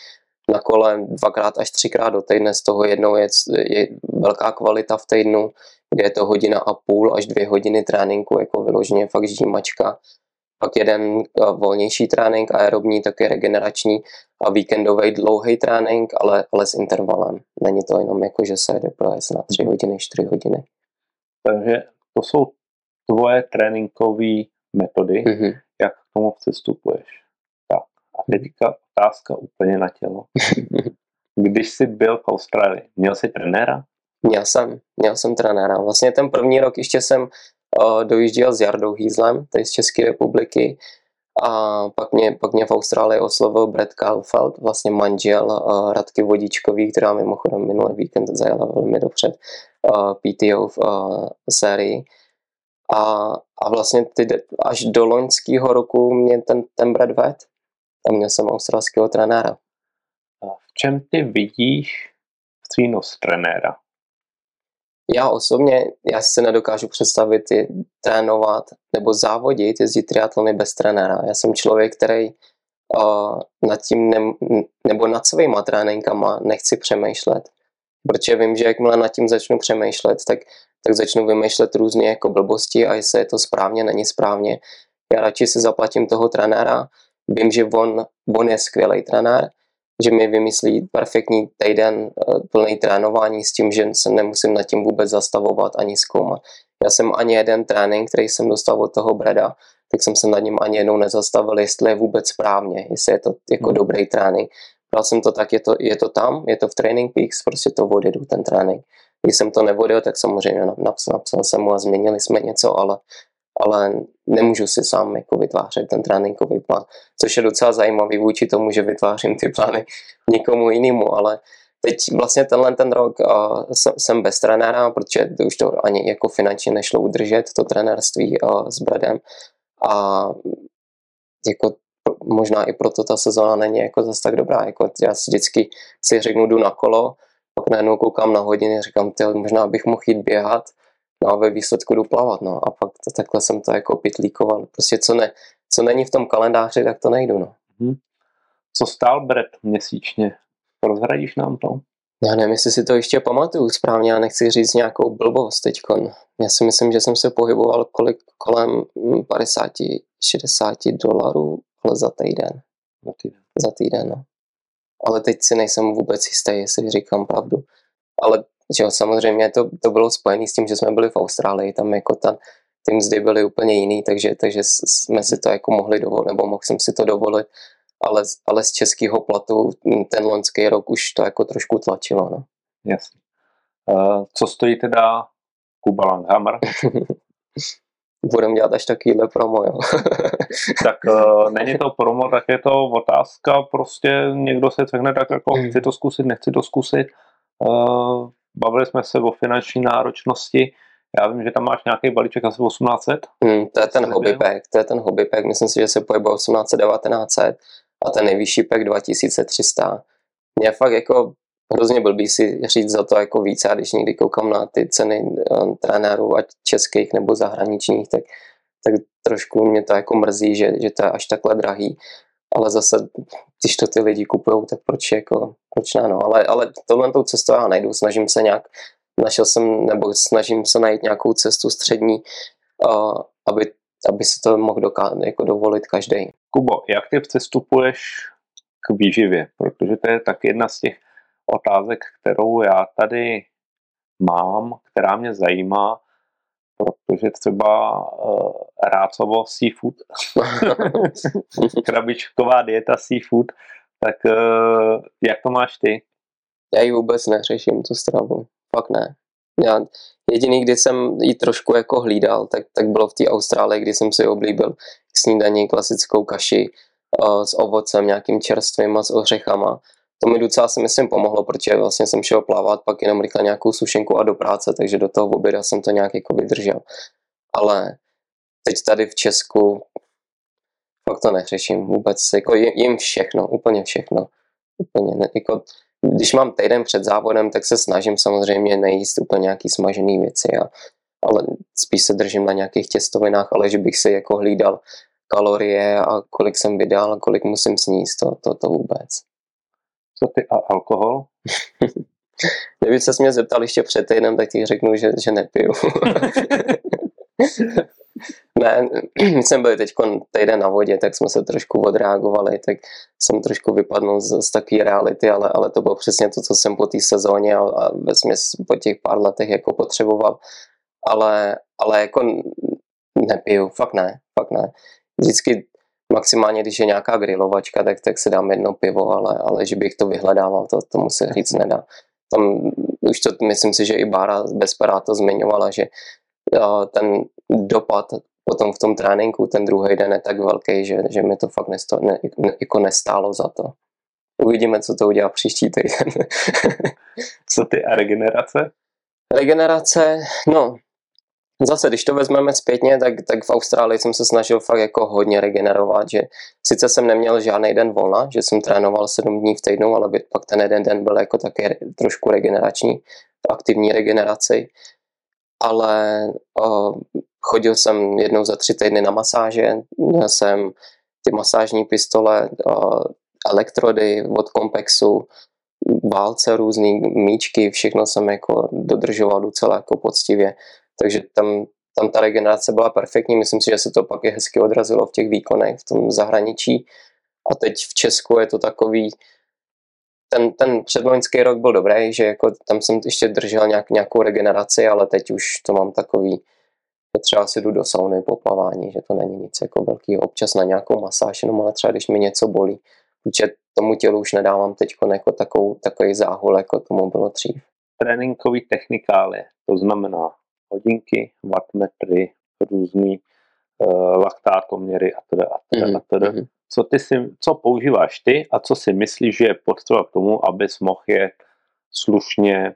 Speaker 2: na kole dvakrát až třikrát do týdne, z toho jednou je, je velká kvalita v týdnu, kde je to hodina a půl až dvě hodiny tréninku, jako vyloženě fakt ždímačka. Pak jeden eh, volnější trénink, aerobní, taky regenerační a víkendový dlouhý trénink, ale, ale s intervalem. Není to jenom jako, že se jde projezd na tři hodiny, čtyři hodiny.
Speaker 1: Takže to jsou tvoje tréninkové metody, mm-hmm. jak k tomu přistupuješ. Tak a teďka otázka úplně na tělo. Když jsi byl v Austrálii, měl jsi trenéra?
Speaker 2: Měl jsem, měl jsem trenéra. Vlastně ten první rok ještě jsem uh, dojížděl s Jardou Hýzlem, tady z České republiky. A pak mě, pak mě v Austrálii oslovil Brad Kalfeld, vlastně manžel uh, Radky Vodičkový, která mimochodem minulý víkend zajela velmi dobře uh, PTO v uh, sérii. A, a vlastně ty, až do loňského roku mě ten, ten Brad ved a měl jsem australského trenéra.
Speaker 1: A v čem ty vidíš přínos trenéra?
Speaker 2: Já osobně, já si nedokážu představit je trénovat nebo závodit, jezdit triatlony bez trenéra. Já jsem člověk, který uh, nad tím ne, nebo nad svýma tréninkama nechci přemýšlet. Protože vím, že jakmile nad tím začnu přemýšlet, tak, tak začnu vymýšlet různé jako blbosti a jestli je to správně, není správně. Já radši si zaplatím toho trenéra, vím, že on, on je skvělý trenér, že mi vymyslí perfektní týden eh, plný trénování s tím, že se nemusím nad tím vůbec zastavovat ani zkoumat. Já jsem ani jeden trénink, který jsem dostal od toho Breda, tak jsem se nad ním ani jednou nezastavil, jestli je vůbec správně, jestli je to jako hmm. dobrý trénink. Bral jsem to tak, je to, je to tam, je to v Training Peaks, prostě to odjedu, ten trénink. Když jsem to nevodil, tak samozřejmě napsal, napsal jsem mu a změnili jsme něco, ale ale nemůžu si sám jako vytvářet ten tréninkový plán, což je docela zajímavý vůči tomu, že vytvářím ty plány někomu jinému, ale teď vlastně tenhle ten rok jsem bez trenéra, protože už to ani jako finančně nešlo udržet, to trenérství s Bradem. A jako možná i proto ta sezóna není jako zase tak dobrá, jako já si vždycky si řeknu, jdu na kolo, pak najednou koukám na hodiny, říkám, ty, možná bych mohl jít běhat, no a ve výsledku jdu plavat, no a pak to, takhle jsem to jako pitlíkoval. Prostě co, ne, co není v tom kalendáři, tak to nejdu, no.
Speaker 1: Hmm. Co stál Brett měsíčně? Rozhradíš nám to?
Speaker 2: Já nevím, jestli si to ještě pamatuju správně, já nechci říct nějakou blbost teďkon. Já si myslím, že jsem se pohyboval kolik, kolem 50-60 dolarů, ale za týden.
Speaker 1: Za týden.
Speaker 2: Za týden, no. Ale teď si nejsem vůbec jistý, jestli říkám pravdu. Ale že jo, samozřejmě to, to bylo spojené s tím, že jsme byli v Austrálii, tam jako ta, ty mzdy byly úplně jiný, takže, takže jsme si to jako mohli dovolit, nebo mohl jsem si to dovolit, ale, ale z českého platu ten loňský rok už to jako trošku tlačilo. No.
Speaker 1: Jasně. Uh, co stojí teda Kuba Langhammer?
Speaker 2: Budeme dělat až takovýhle promo, jo.
Speaker 1: tak uh, není to promo, tak je to otázka, prostě někdo se řekne tak jako chci to zkusit, nechci to zkusit. Uh, bavili jsme se o finanční náročnosti. Já vím, že tam máš nějaký balíček asi 1800.
Speaker 2: Hmm, to je ten hobby pack, to je ten hobby pack. Myslím si, že se pohybuje 1800, 1900 a ten nejvyšší pack 2300. Mě fakt jako hrozně blbý si říct za to jako více, a když někdy koukám na ty ceny uh, trenérů, ať českých nebo zahraničních, tak, tak trošku mě to jako mrzí, že, že to je až takhle drahý ale zase, když to ty lidi kupují, tak proč jako, proč ne, no, ale, ale tohle tou cestou já najdu, snažím se nějak, našel jsem, nebo snažím se najít nějakou cestu střední, uh, aby, aby si to mohl doká- jako dovolit každý.
Speaker 1: Kubo, jak ty přestupuješ k výživě? Protože to je tak jedna z těch otázek, kterou já tady mám, která mě zajímá, protože třeba uh, rácovo seafood, krabičková dieta seafood, tak uh, jak to máš ty?
Speaker 2: Já ji vůbec neřeším, tu stravu. Fakt ne. Já, jediný, kdy jsem ji trošku jako hlídal, tak, tak bylo v té Austrálii, kdy jsem si oblíbil snídaní klasickou kaši uh, s ovocem, nějakým čerstvým a s ořechama to mi docela si myslím pomohlo, protože vlastně jsem šel plavat, pak jenom rychle nějakou sušenku a do práce, takže do toho oběda jsem to nějak jako vydržel. Ale teď tady v Česku fakt to neřeším vůbec, jako jim všechno, úplně všechno. Úplně ne, jako, když mám týden před závodem, tak se snažím samozřejmě nejíst úplně nějaký smažený věci, a, ale spíš se držím na nějakých těstovinách, ale že bych si jako hlídal kalorie a kolik jsem vydal, kolik musím sníst, to, to, to vůbec.
Speaker 1: Co ty a alkohol?
Speaker 2: Kdyby se mě zeptal ještě před týdnem, tak ti řeknu, že, že nepiju. ne, my jsme byli teď týden na vodě, tak jsme se trošku odreagovali, tak jsem trošku vypadnul z, z takové reality, ale, ale to bylo přesně to, co jsem po té sezóně a, a vesměs po těch pár letech jako potřeboval. Ale, ale jako nepiju, fakt ne, fakt ne. Vždycky maximálně, když je nějaká grilovačka, tak, tak si dám jedno pivo, ale, ale že bych to vyhledával, to tomu se říct nedá. Tam už to, myslím si, že i Bára Bezperá to zmiňovala, že ten dopad potom v tom tréninku ten druhý den je tak velký, že, že mi to fakt nesto, ne, ne, jako nestálo za to. Uvidíme, co to udělá příští týden.
Speaker 1: co ty a regenerace?
Speaker 2: Regenerace, no, zase, když to vezmeme zpětně, tak, tak v Austrálii jsem se snažil fakt jako hodně regenerovat, že sice jsem neměl žádný den volna, že jsem trénoval sedm dní v týdnu, ale pak ten jeden den byl jako také trošku regenerační, aktivní regeneraci, ale o, chodil jsem jednou za tři týdny na masáže, měl jsem ty masážní pistole, o, elektrody od Complexu, válce různý, míčky, všechno jsem jako dodržoval docela jako poctivě. Takže tam, tam ta regenerace byla perfektní, myslím si, že se to pak je hezky odrazilo v těch výkonech v tom zahraničí. A teď v Česku je to takový, ten, ten předloňský rok byl dobrý, že jako tam jsem ještě držel nějak, nějakou regeneraci, ale teď už to mám takový, třeba si jdu do sauny po plavání, že to není nic jako velký občas na nějakou masáž, jenom ale třeba když mi něco bolí, protože tomu tělu už nedávám teď jako takový záhul, jako tomu bylo dřív.
Speaker 1: Tréninkový technikály, to znamená hodinky, wattmetry, různý uh, laktátoměry a teda a teda mm-hmm. a teda. Mm-hmm. Co, ty si, co používáš ty a co si myslíš, že je potřeba k tomu, abys mohl jet slušně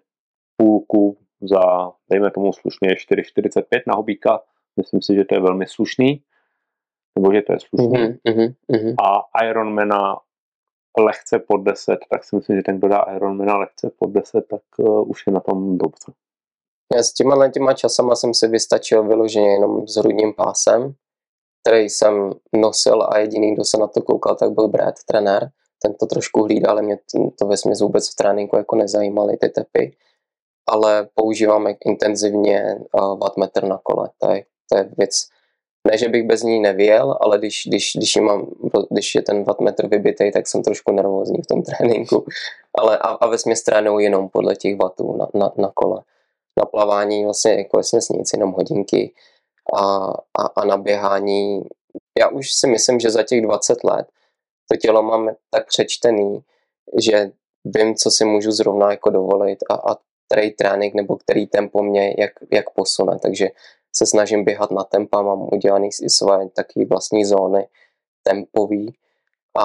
Speaker 1: půlku za, dejme tomu slušně 4,45 na hobíka. Myslím si, že to je velmi slušný, nebo že to je slušný. Mm-hmm, mm-hmm. A Ironmana lehce pod 10, tak si myslím, že ten, kdo dá Ironmana lehce pod 10, tak uh, už je na tom dobře.
Speaker 2: S těma těma časama jsem si vystačil vyloženě jenom s hrudním pásem, který jsem nosil a jediný, kdo se na to koukal, tak byl Brad, trenér. Ten to trošku hlídal, ale mě to ve vůbec v tréninku jako nezajímaly ty tepy. Ale používáme intenzivně uh, wattmetr na kole. To je, to je věc, ne, že bych bez ní nevěl, ale když, když, když, mám, když je ten wattmetr vybitý, tak jsem trošku nervózní v tom tréninku. Ale a, a ve směs trénuju jenom podle těch wattů na, na, na kole na plavání vlastně jako vlastně nic, jenom hodinky a, a, a na běhání. Já už si myslím, že za těch 20 let to tělo mám tak přečtený, že vím, co si můžu zrovna jako dovolit a, a který trénink nebo který tempo mě jak, jak posune, takže se snažím běhat na tempa, mám udělaný i své taky vlastní zóny tempový a,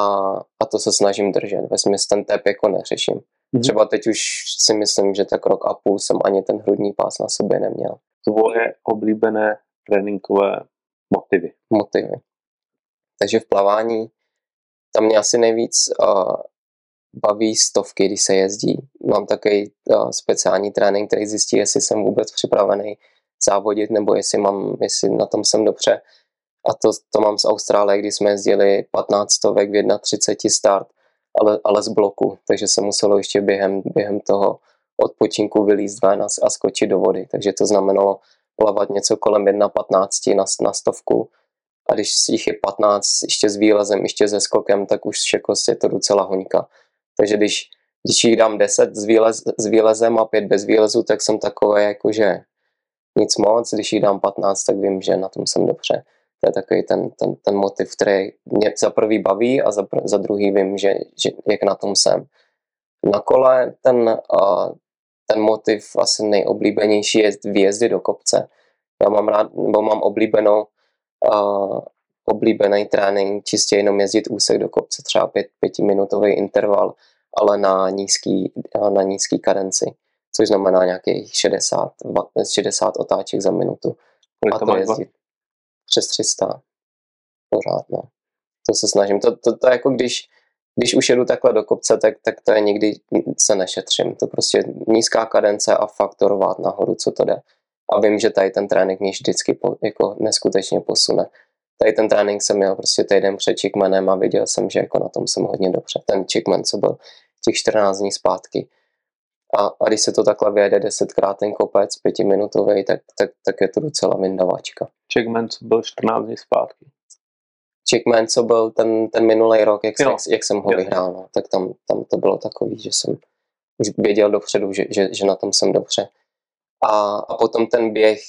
Speaker 2: a to se snažím držet. Ve smyslu ten tep jako neřeším. Mm-hmm. Třeba teď už si myslím, že tak rok a půl jsem ani ten hrudní pás na sobě neměl.
Speaker 1: Tvoje oblíbené tréninkové motivy?
Speaker 2: Motivy. Takže v plavání tam mě asi nejvíc uh, baví stovky, když se jezdí. Mám takový uh, speciální trénink, který zjistí, jestli jsem vůbec připravený závodit, nebo jestli, mám, jestli na tom jsem dobře. A to, to mám z Austrálie, kdy jsme jezdili 15 stovek v 31 start ale, ale z bloku, takže se muselo ještě během, během toho odpočinku vylízt ven a, a skočit do vody, takže to znamenalo plavat něco kolem 1,15 na, na stovku a když jich je 15 ještě s výlezem, ještě se skokem, tak už jako je to docela hoňka. Takže když, když jich dám 10 s, výlez, s výlezem a 5 bez výlezu, tak jsem takový jakože nic moc, když jich dám 15, tak vím, že na tom jsem dobře. To je takový ten, ten, ten motiv, který mě za prvý baví a za, za druhý vím, že, že jak na tom jsem. Na kole ten, uh, ten motiv asi nejoblíbenější je výjezdy do kopce. Já mám rád, nebo mám oblíbenou uh, oblíbený trénink, čistě jenom jezdit úsek do kopce, třeba pět, pětiminutový interval, ale na nízký, na nízký kadenci, což znamená nějakých 60, 60 otáček za minutu.
Speaker 1: a to jezdit
Speaker 2: přes 300. Pořád, no. To se snažím. To, to, to jako když, když už jedu takhle do kopce, tak, tak to je nikdy se nešetřím. To prostě nízká kadence a faktorovat nahoru, co to jde. A vím, že tady ten trénink mě vždycky po, jako neskutečně posune. Tady ten trénink jsem měl prostě týden před Chickmanem a viděl jsem, že jako na tom jsem hodně dobře. Ten Chickman, co byl těch 14 dní zpátky. A, a když se to takhle vyjede desetkrát ten kopec, pětiminutový, tak, tak, tak je to docela vyndavačka.
Speaker 1: Checkman, co byl 14 dní zpátky.
Speaker 2: Checkman, co byl ten, ten minulý rok, jak, jak, jak jsem ho jo. vyhrál, no, tak tam, tam to bylo takový, že jsem už věděl dopředu, že, že, že na tom jsem dobře. A, a potom ten běh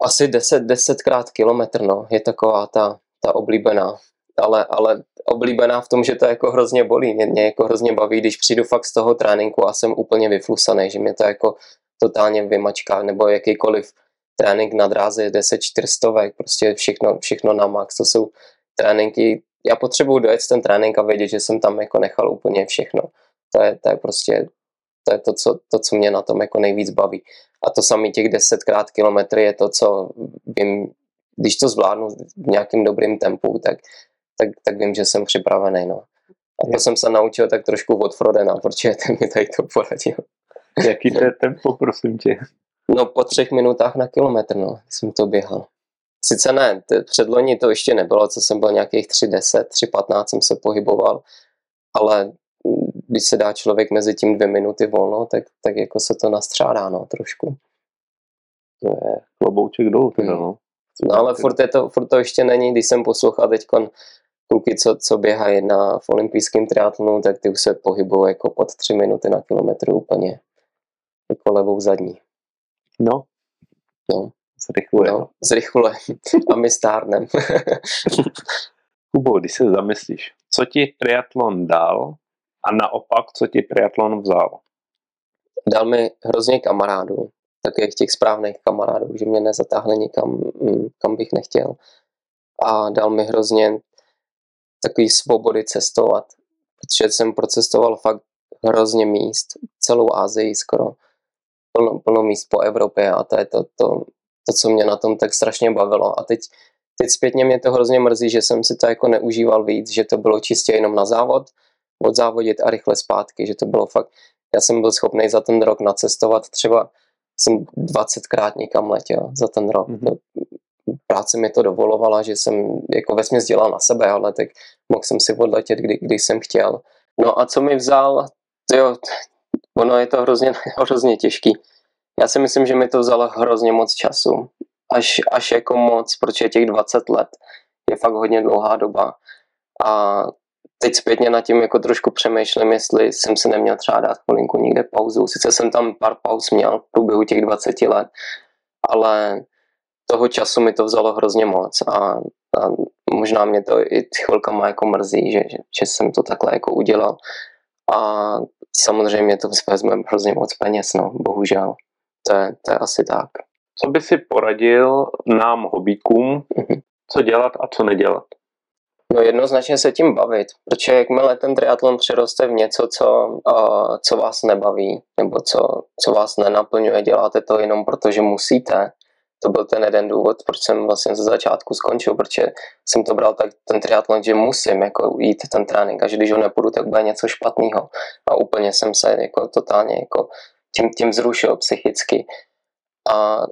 Speaker 2: asi 10, desetkrát kilometr, no, je taková ta, ta oblíbená. Ale, ale oblíbená v tom, že to jako hrozně bolí. Mě, mě jako hrozně baví, když přijdu fakt z toho tréninku a jsem úplně vyflusaný, že mě to jako totálně vymačká, nebo jakýkoliv trénink na dráze 10 čtyřstovek, prostě všechno, všechno na max, to jsou tréninky, já potřebuju dojet ten trénink a vědět, že jsem tam jako nechal úplně všechno. To je, to je prostě to je to co, to, co mě na tom jako nejvíc baví. A to samý těch desetkrát kilometry je to, co vím, když to zvládnu v nějakým dobrým tempu, tak, tak, tak vím, že jsem připravený. No. A to jsem se naučil tak trošku od Frodena, protože ten mi tady to poradil.
Speaker 1: Jaký to je tempo, prosím tě?
Speaker 2: No po třech minutách na kilometr, no, jsem to běhal. Sice ne, předloni to ještě nebylo, co jsem byl nějakých 3.10, 3.15 jsem se pohyboval, ale když se dá člověk mezi tím dvě minuty volno, tak, tak jako se to nastřádá, no, trošku.
Speaker 1: To je klobouček dolů, teda, no.
Speaker 2: No ale furt, je to, furt to ještě není, když jsem poslouchal teď kluky, co, co běhají na v olympijském triatlonu, tak ty už se pohybují jako pod tři minuty na kilometr úplně jako levou zadní.
Speaker 1: No.
Speaker 2: No.
Speaker 1: Zrychluje.
Speaker 2: No, zrychluje. A my stárnem.
Speaker 1: Kubo, když se zamyslíš, co ti triatlon dal a naopak, co ti triatlon vzal?
Speaker 2: Dal mi hrozně kamarádů, takových těch správných kamarádů, že mě nezatáhne nikam, mm, kam bych nechtěl. A dal mi hrozně takový svobody cestovat, protože jsem procestoval fakt hrozně míst, celou Asii skoro, plno, plno míst po Evropě a to je to, to, to, co mě na tom tak strašně bavilo. A teď, teď zpětně mě to hrozně mrzí, že jsem si to jako neužíval víc, že to bylo čistě jenom na závod, odzávodit a rychle zpátky, že to bylo fakt, já jsem byl schopný za ten rok nacestovat třeba jsem 20krát někam letěl za ten rok. Mm-hmm. Práce mi to dovolovala, že jsem jako vesměs dělal na sebe, ale tak mohl jsem si odletět, kdy, když jsem chtěl. No a co mi vzal, jo, ono je to hrozně, hrozně těžký. Já si myslím, že mi to vzalo hrozně moc času. Až, až jako moc, protože těch 20 let je fakt hodně dlouhá doba. A teď zpětně nad tím jako trošku přemýšlím, jestli jsem si neměl třeba dát chvilinku někde pauzu. Sice jsem tam pár pauz měl v průběhu těch 20 let, ale toho času mi to vzalo hrozně moc a, a možná mě to i chvilkama jako mrzí, že, že, že jsem to takhle jako udělal. A samozřejmě to vezme hrozně moc peněz, no, bohužel. To je, to je asi tak.
Speaker 1: Co by si poradil nám hobíkům, mm-hmm. co dělat a co nedělat?
Speaker 2: No jednoznačně se tím bavit, protože jakmile ten triatlon přeroste v něco, co, uh, co vás nebaví, nebo co, co vás nenaplňuje, děláte to jenom proto, že musíte, to byl ten jeden důvod, proč jsem vlastně ze začátku skončil, protože jsem to bral tak ten triatlon, že musím jako jít ten trénink a že když ho nepůjdu, tak bude něco špatného. A úplně jsem se jako totálně jako tím, tím zrušil psychicky. A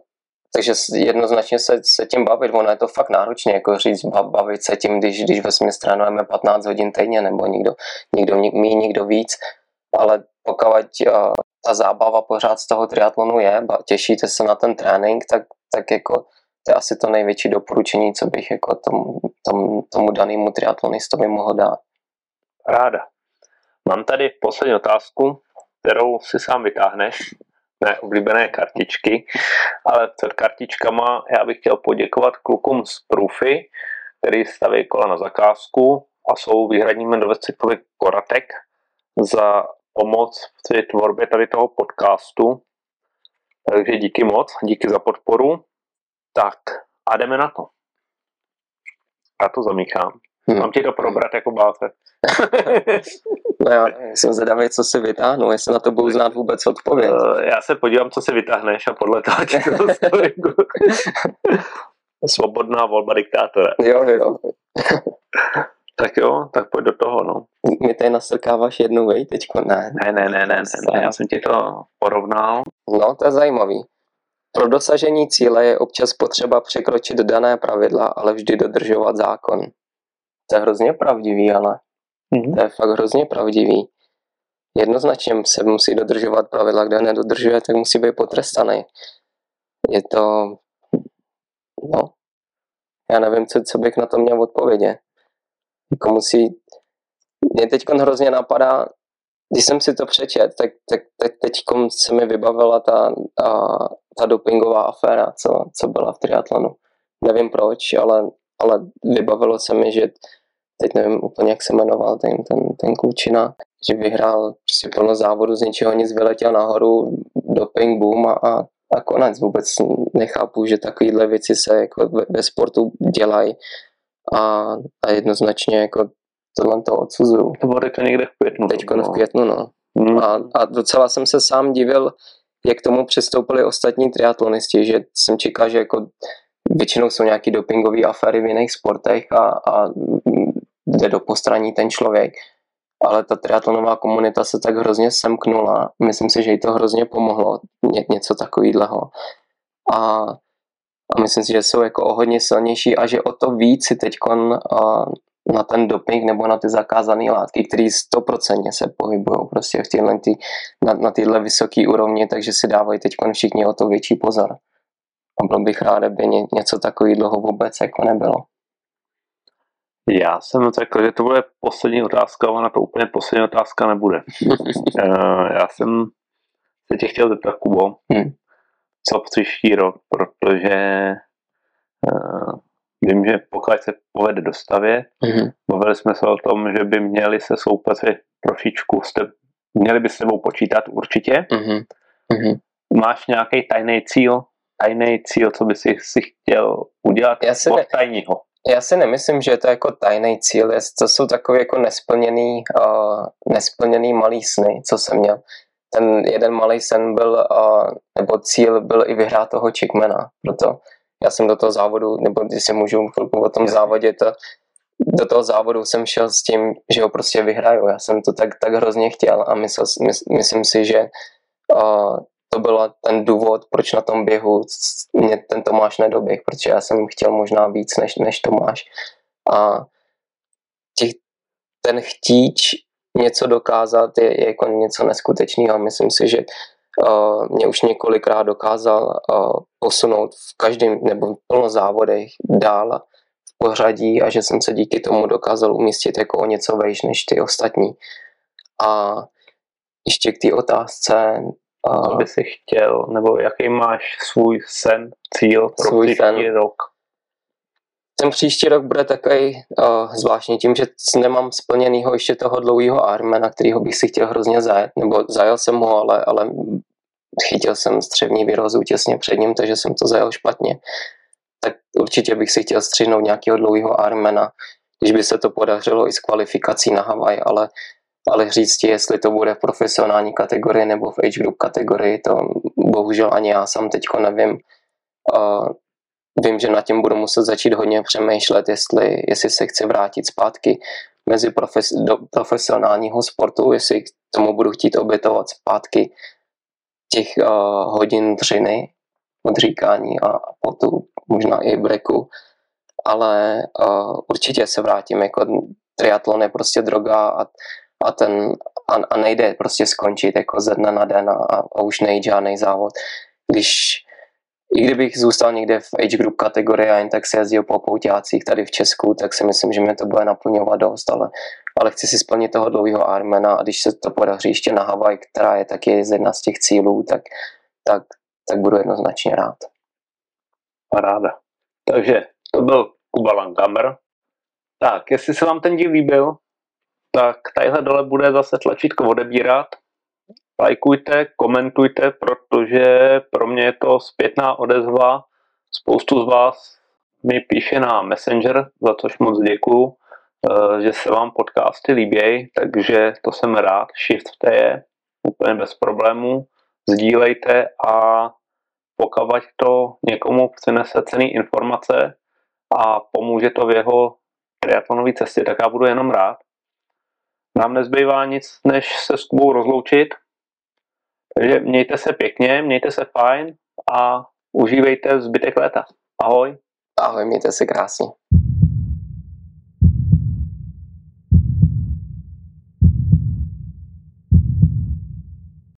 Speaker 2: takže jednoznačně se, se tím bavit, ono je to fakt náročné, jako říct, bavit se tím, když, když ve směs trénujeme 15 hodin týdně, nebo někdo, někdo mí, někdo víc, ale pokud ta zábava pořád z toho triatlonu je, těšíte se na ten trénink, tak, tak jako to je asi to největší doporučení, co bych jako tomu, tomu, tomu danému triatlonistovi mohl dát.
Speaker 1: Ráda. Mám tady poslední otázku, kterou si sám vytáhneš mé oblíbené kartičky, ale před kartičkama já bych chtěl poděkovat klukům z Proofy, který staví kola na zakázku a jsou výhradními investory Koratek za pomoc při tvorbě tady toho podcastu. Takže díky moc, díky za podporu. Tak a jdeme na to. Já to zamíchám. Hmm. Mám ti to probrat jako báze.
Speaker 2: no já jsem zvědavý, co si vytáhnu, jestli na to budu znát vůbec odpověď. Uh,
Speaker 1: já se podívám, co si vytáhneš a podle toho ti to Svobodná volba diktátora.
Speaker 2: Jo, jo.
Speaker 1: Tak jo, tak pojď do toho, no.
Speaker 2: Mě tady nasrkáváš jednu vej teďko, ne?
Speaker 1: Ne, ne, ne, ne, ne, ne, já jsem ti to porovnal.
Speaker 2: No, to je zajímavý. Pro dosažení cíle je občas potřeba překročit dané pravidla, ale vždy dodržovat zákon. To je hrozně pravdivý, ale. Mm-hmm. To je fakt hrozně pravdivý. Jednoznačně se musí dodržovat pravidla, kde nedodržuje, tak musí být potrestaný. Je to, no, já nevím, co, co bych na to měl odpovědět. Jako musí, mě teď hrozně napadá, když jsem si to přečet, tak, tak, tak teď se mi vybavila ta, ta, ta dopingová aféra, co, co byla v triatlonu. Nevím proč, ale ale vybavilo se mi, že teď nevím úplně, jak se jmenoval ten, ten, ten klučina, že vyhrál prostě plno závodu z ničeho nic, vyletěl nahoru, doping boom a, a, a konec. Vůbec nechápu, že takovéhle věci se jako ve, ve sportu dělají a, a jednoznačně jako tohle to odsuzuju.
Speaker 1: To bylo teďka někde v květnu.
Speaker 2: Teďko v květnu, no. Hmm. A, a docela jsem se sám divil, jak k tomu přistoupili ostatní triatlonisti, že jsem čekal, že jako většinou jsou nějaký dopingové aféry v jiných sportech a, a jde do postraní ten člověk. Ale ta triatlonová komunita se tak hrozně semknula. Myslím si, že jí to hrozně pomohlo, ně, něco takového. A, a myslím si, že jsou jako o hodně silnější a že o to víc si teď na ten doping nebo na ty zakázané látky, které stoprocentně se pohybují prostě v tyhle, ty, na, na tyhle vysoké úrovni, takže si dávají teď všichni o to větší pozor. A byl bych rád, aby ně, něco takového vůbec jako nebylo.
Speaker 1: Já jsem řekl, že to bude poslední otázka, ale na to úplně poslední otázka nebude. Eh, já jsem se tě chtěl zeptat, Kubo, hmm. Co příští rok, protože uh, vím, že pokud se povede dostavě, hmm. mluvili jsme se o tom, že by měli se soupeři trošičku, jste, měli by s sebou počítat určitě. Hmm. Hmm. Máš nějaký tajný cíl, tajný cíl, co by si, si chtěl udělat
Speaker 2: já si
Speaker 1: ne, tajního?
Speaker 2: Já si nemyslím, že je to jako tajný cíl, to jsou takové jako nesplněný, uh, nesplněný malý sny, co jsem měl. Ten jeden malý sen byl, uh, nebo cíl byl i vyhrát toho Chickmana, proto já jsem do toho závodu, nebo když si můžu chvilku o tom závodě, to, do toho závodu jsem šel s tím, že ho prostě vyhraju. Já jsem to tak, tak hrozně chtěl a myslel, mys, myslím si, že uh, to byl ten důvod, proč na tom běhu mě ten Tomáš nedoběh, protože já jsem chtěl možná víc než, než Tomáš. A těch, ten chtíč něco dokázat je, je jako něco neskutečného. Myslím si, že uh, mě už několikrát dokázal uh, posunout v každém nebo v plno závodech dál v pořadí a že jsem se díky tomu dokázal umístit jako o něco vejš než ty ostatní. A ještě k té otázce,
Speaker 1: a... Co by si chtěl, nebo jaký máš svůj sen, cíl pro svůj příští sen. rok?
Speaker 2: Ten příští rok bude takový uh, zvláštní tím, že nemám splněnýho ještě toho dlouhého Armena, kterýho bych si chtěl hrozně zajet, nebo zajel jsem ho, ale, ale chytil jsem střevní výrozu těsně před ním, takže jsem to zajel špatně. Tak určitě bych si chtěl střihnout nějakého dlouhého Armena, když by se to podařilo i s kvalifikací na Havaj, ale ale říct ti, jestli to bude v profesionální kategorii nebo v age group kategorii, to bohužel ani já sám teďko nevím. Uh, vím, že nad tím budu muset začít hodně přemýšlet, jestli, jestli se chci vrátit zpátky mezi profes, do profesionálního sportu, jestli k tomu budu chtít obětovat zpátky těch uh, hodin dřiny, odříkání a potu, možná i breku, ale uh, určitě se vrátím, jako triatlon je prostě droga a a, ten, a, a nejde prostě skončit jako ze dne na den a, a už nejde žádný závod. Když i kdybych zůstal někde v age group kategorii a jen tak se jezdil po pouťácích tady v Česku, tak si myslím, že mě to bude naplňovat dost, ale, ale chci si splnit toho dlouhého Armena a když se to podaří ještě na Havaj, která je taky jedna z těch cílů, tak, tak, tak budu jednoznačně rád.
Speaker 1: Paráda. Takže to byl Kuba Langhammer. Tak, jestli se vám ten díl líbil, tak tadyhle dole bude zase tlačítko odebírat. Lajkujte, komentujte, protože pro mě je to zpětná odezva. Spoustu z vás mi píše na Messenger, za což moc děkuju, eh, že se vám podcasty líbějí, takže to jsem rád. Shiftte je úplně bez problémů. Sdílejte a pokud to někomu přinese cený informace a pomůže to v jeho triatlonové cestě, tak já budu jenom rád. Nám nezbývá nic, než se s Kubou rozloučit. Takže mějte se pěkně, mějte se fajn a užívejte zbytek léta. Ahoj.
Speaker 2: Ahoj, mějte se krásně.